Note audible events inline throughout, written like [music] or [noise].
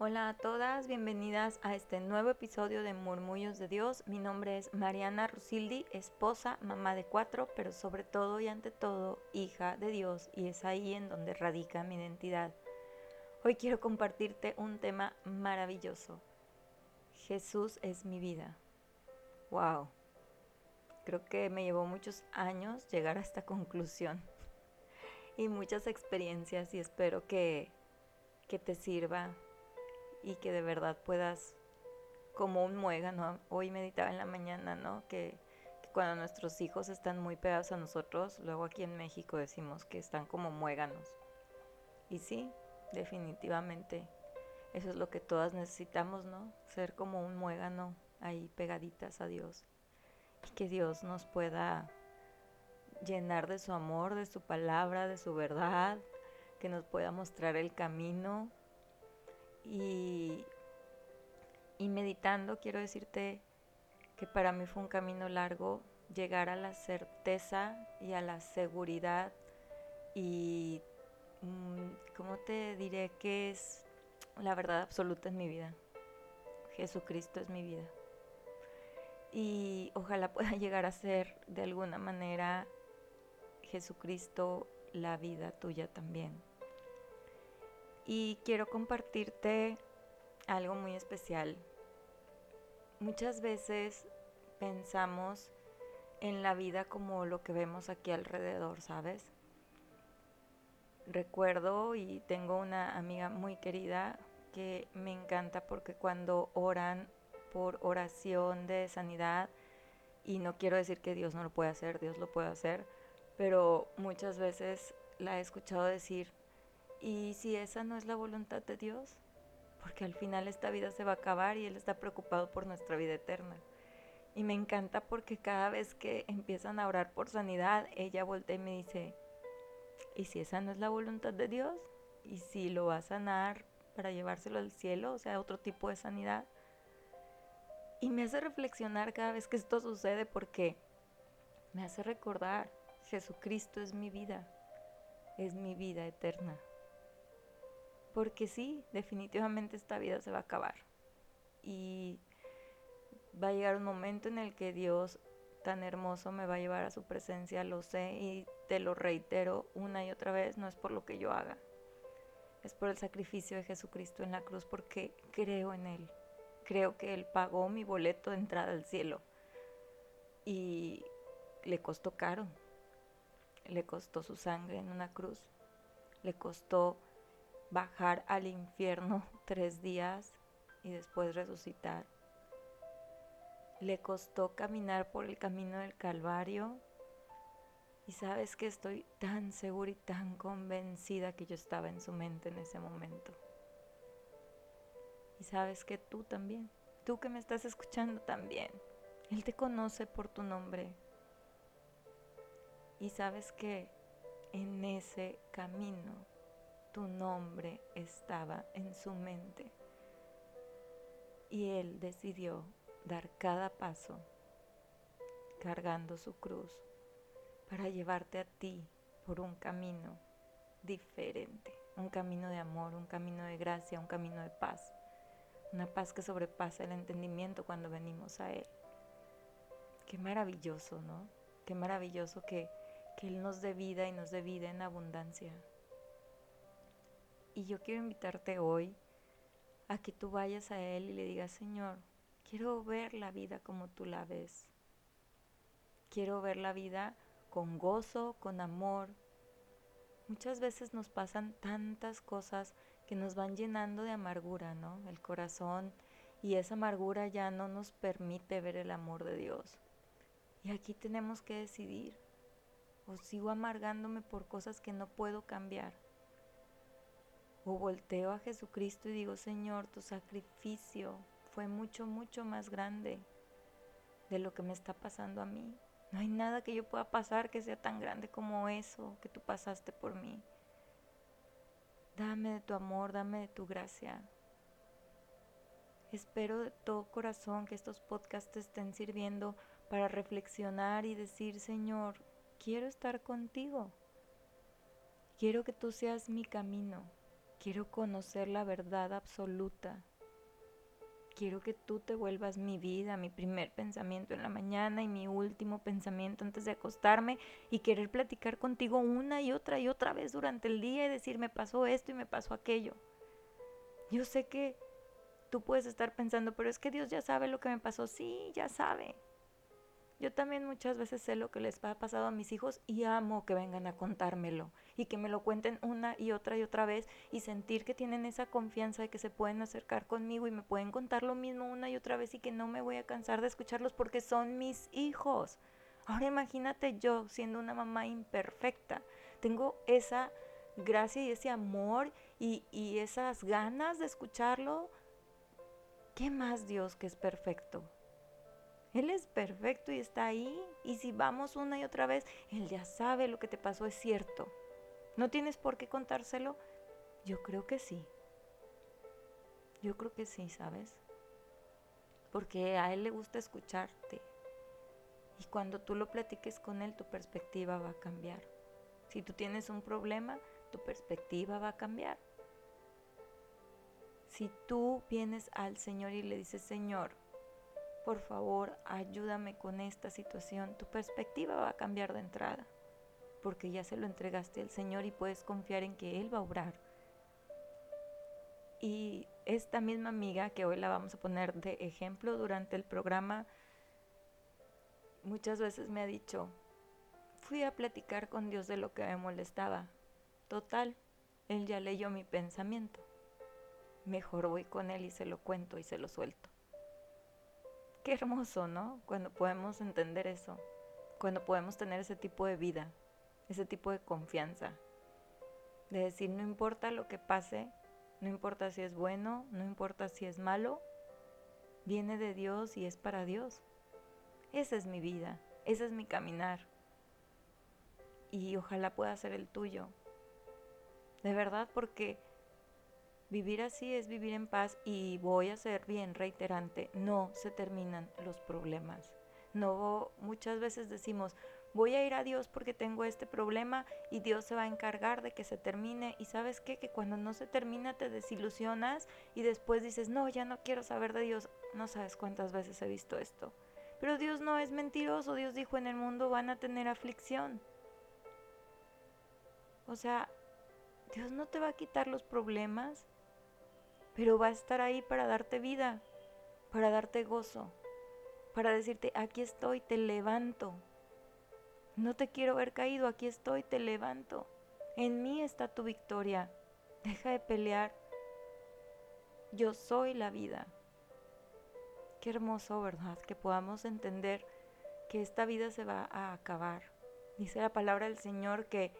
Hola a todas, bienvenidas a este nuevo episodio de Murmullos de Dios. Mi nombre es Mariana Rusildi, esposa, mamá de cuatro, pero sobre todo y ante todo hija de Dios y es ahí en donde radica mi identidad. Hoy quiero compartirte un tema maravilloso. Jesús es mi vida. Wow. Creo que me llevó muchos años llegar a esta conclusión [laughs] y muchas experiencias y espero que, que te sirva y que de verdad puedas, como un muégano, hoy meditaba en la mañana, ¿no? Que, cuando nuestros hijos están muy pegados a nosotros, luego aquí en México decimos que están como muéganos. Y sí, definitivamente, eso es lo que todas necesitamos, ¿no? Ser como un muégano ahí pegaditas a Dios. Y que Dios nos pueda llenar de su amor, de su palabra, de su verdad, que nos pueda mostrar el camino y, meditando quiero decirte que para mí fue un camino largo llegar a la certeza y a la seguridad y mm, ¿cómo te diré que es la verdad absoluta en mi vida? Jesucristo es mi vida. Y ojalá [laughs] pueda llegar a ser de alguna manera Jesucristo la vida tuya también y quiero compartirte algo muy especial. Muchas veces pensamos en la vida como lo que vemos aquí alrededor, ¿sabes? Recuerdo y tengo una amiga muy querida que me encanta porque cuando oran por oración de sanidad, y no quiero decir que Dios no lo puede hacer, Dios lo puede hacer, pero muchas veces la he escuchado decir, y si esa no es la voluntad de Dios, porque al final esta vida se va a acabar y Él está preocupado por nuestra vida eterna. Y me encanta porque cada vez que empiezan a orar por sanidad, ella voltea y me dice, ¿y si esa no es la voluntad de Dios? ¿Y si lo va a sanar para llevárselo al cielo? O sea, otro tipo de sanidad. Y me hace reflexionar cada vez que esto sucede porque me hace recordar, Jesucristo es mi vida, es mi vida eterna. Porque sí, definitivamente esta vida se va a acabar. Y va a llegar un momento en el que Dios tan hermoso me va a llevar a su presencia, lo sé y te lo reitero una y otra vez, no es por lo que yo haga, es por el sacrificio de Jesucristo en la cruz, porque creo en Él, creo que Él pagó mi boleto de entrada al cielo y le costó caro, le costó su sangre en una cruz, le costó bajar al infierno [laughs] tres días y después resucitar. Le costó caminar por el camino del Calvario y sabes que estoy tan segura y tan convencida que yo estaba en su mente en ese momento. Y sabes que tú también, tú que me estás escuchando también, Él te conoce por tu nombre. Y sabes que en ese camino tu nombre estaba en su mente. Y él decidió dar cada paso cargando su cruz para llevarte a ti por un camino diferente, un camino de amor, un camino de gracia, un camino de paz, una paz que sobrepasa el entendimiento cuando venimos a Él. Qué maravilloso, ¿no? Qué maravilloso que, que Él nos dé vida y nos dé vida en abundancia. Y yo quiero invitarte hoy a que tú vayas a Él y le digas, Señor, quiero ver la vida como tú la ves. Quiero ver la vida con gozo, con amor. Muchas veces nos pasan tantas cosas que nos van llenando de amargura, ¿no? El corazón y esa amargura ya no nos permite ver el amor de Dios. Y aquí tenemos que decidir, o sigo amargándome por cosas que no puedo cambiar, o volteo a Jesucristo y digo, Señor, tu sacrificio fue mucho, mucho más grande de lo que me está pasando a mí. No hay nada que yo pueda pasar que sea tan grande como eso que tú pasaste por mí. Dame de tu amor, dame de tu gracia. Espero de todo corazón que estos podcasts te estén sirviendo para reflexionar y decir, Señor, quiero estar contigo. Quiero que tú seas mi camino Quiero conocer la verdad absoluta. Quiero que tú te vuelvas mi vida, mi primer pensamiento en la mañana y mi último pensamiento antes de acostarme y querer platicar contigo una y otra y otra vez durante el día y decir me pasó esto y me pasó aquello. Yo sé que tú puedes estar pensando, pero es que Dios ya sabe lo que me pasó. Sí, ya sabe. Yo también muchas veces sé lo que les ha pasado a mis hijos y amo que vengan a contármelo y que me lo cuenten una y otra y otra vez y sentir que tienen esa confianza de que se pueden acercar conmigo y me pueden contar lo mismo una y otra vez y que no me voy a cansar de escucharlos porque son mis hijos. Ahora imagínate yo siendo una mamá imperfecta. Tengo esa gracia y ese amor y, y esas ganas de escucharlo. ¿Qué más Dios que es perfecto? Él es perfecto y está ahí. Y si vamos una y otra vez, Él ya sabe lo que te pasó es cierto. ¿No tienes por qué contárselo? Yo creo que sí. Yo creo que sí, ¿sabes? Porque a Él le gusta escucharte. Y cuando tú lo platiques con Él, tu perspectiva va a cambiar. Si tú tienes un problema, tu perspectiva va a cambiar. Si tú vienes al Señor y le dices, Señor, por favor, ayúdame con esta situación, tu perspectiva va a cambiar de entrada, porque ya se lo entregaste al Señor y puedes confiar en que Él va a obrar. Y esta misma amiga, que hoy la vamos a poner de ejemplo durante el programa, muchas veces me ha dicho, fui a platicar con Dios de lo que me molestaba. Total, Él ya leyó mi pensamiento. Mejor voy con Él y se lo cuento y se lo suelto. Qué hermoso, ¿no? Cuando podemos entender eso, cuando podemos tener ese tipo de vida, ese tipo de confianza, de decir, no importa lo que pase, no importa si es bueno, no importa si es malo, viene de Dios y es para Dios. Esa es mi vida, ese es mi caminar. Y ojalá pueda ser el tuyo. De verdad, porque Vivir así es vivir en paz y voy a ser bien reiterante, no se terminan los problemas. No muchas veces decimos, voy a ir a Dios porque tengo este problema y Dios se va a encargar de que se termine y sabes qué, que cuando no se termina te desilusionas y después dices, "No, ya no quiero saber de Dios." No sabes cuántas veces he visto esto. Pero Dios no es mentiroso, Dios dijo, "En el mundo van a tener aflicción." O sea, Dios no te va a quitar los problemas, pero va a estar ahí para darte vida, para darte gozo, para decirte, aquí estoy, te levanto. No te quiero ver caído, aquí estoy, te levanto. En mí está tu victoria. Deja de pelear. Yo soy la vida. Qué hermoso, ¿verdad? Que podamos entender que esta vida se va a acabar. Dice la palabra del Señor que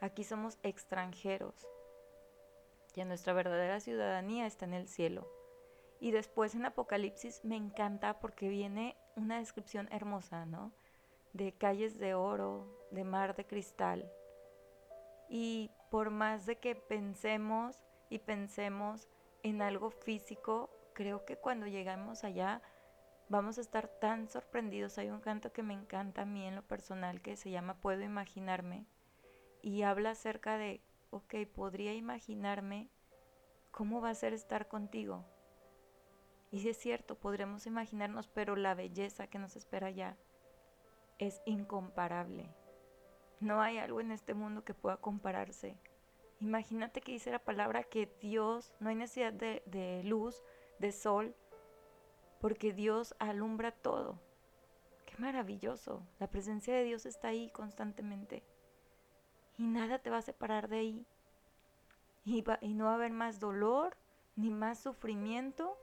aquí somos extranjeros y nuestra verdadera ciudadanía está en el cielo. Y después en Apocalipsis me encanta porque viene una descripción hermosa, ¿no? De calles de oro, de mar de cristal. Y por más de que pensemos y pensemos en algo físico, creo que cuando llegamos allá vamos a estar tan sorprendidos. Hay un canto que me encanta a mí en lo personal que se llama Puedo imaginarme y habla acerca de ok, podría imaginarme cómo va a ser estar contigo. Y si es cierto, podremos imaginarnos, pero la belleza que nos espera allá es incomparable. No hay algo en este mundo que pueda compararse. Imagínate que dice la palabra que Dios, no hay necesidad de luz, de sol, porque Dios alumbra todo. Qué maravilloso. La presencia de Dios está ahí constantemente y nada te va a separar de ahí. Y, y no va a haber más dolor ni más sufrimiento.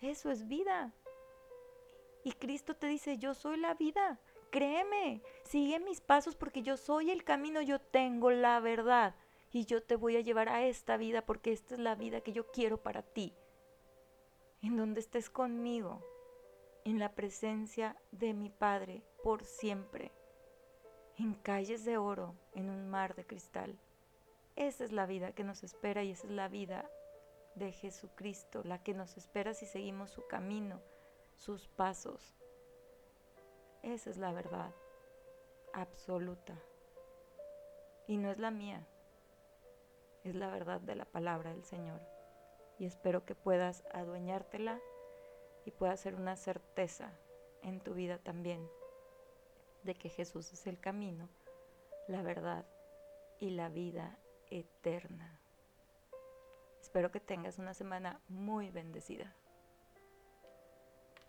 Eso es vida. Y Cristo te dice, yo soy la vida. Créeme, sigue mis pasos porque yo soy el camino, yo tengo la verdad. Y yo te voy a llevar a esta vida porque esta es la vida que yo quiero para ti. En donde estés conmigo, en la presencia de mi Padre por siempre en calles de oro, en un mar de cristal. Esa es la vida que nos espera y esa es la vida de Jesucristo, la que nos espera si seguimos su camino, sus pasos. Esa es la verdad absoluta. Y no es la mía. es la verdad de la palabra del Señor. Y espero que puedas adueñártela y pueda ser una certeza en tu vida también de que Jesús es el camino, la verdad y la vida eterna. Espero que tengas una semana muy bendecida.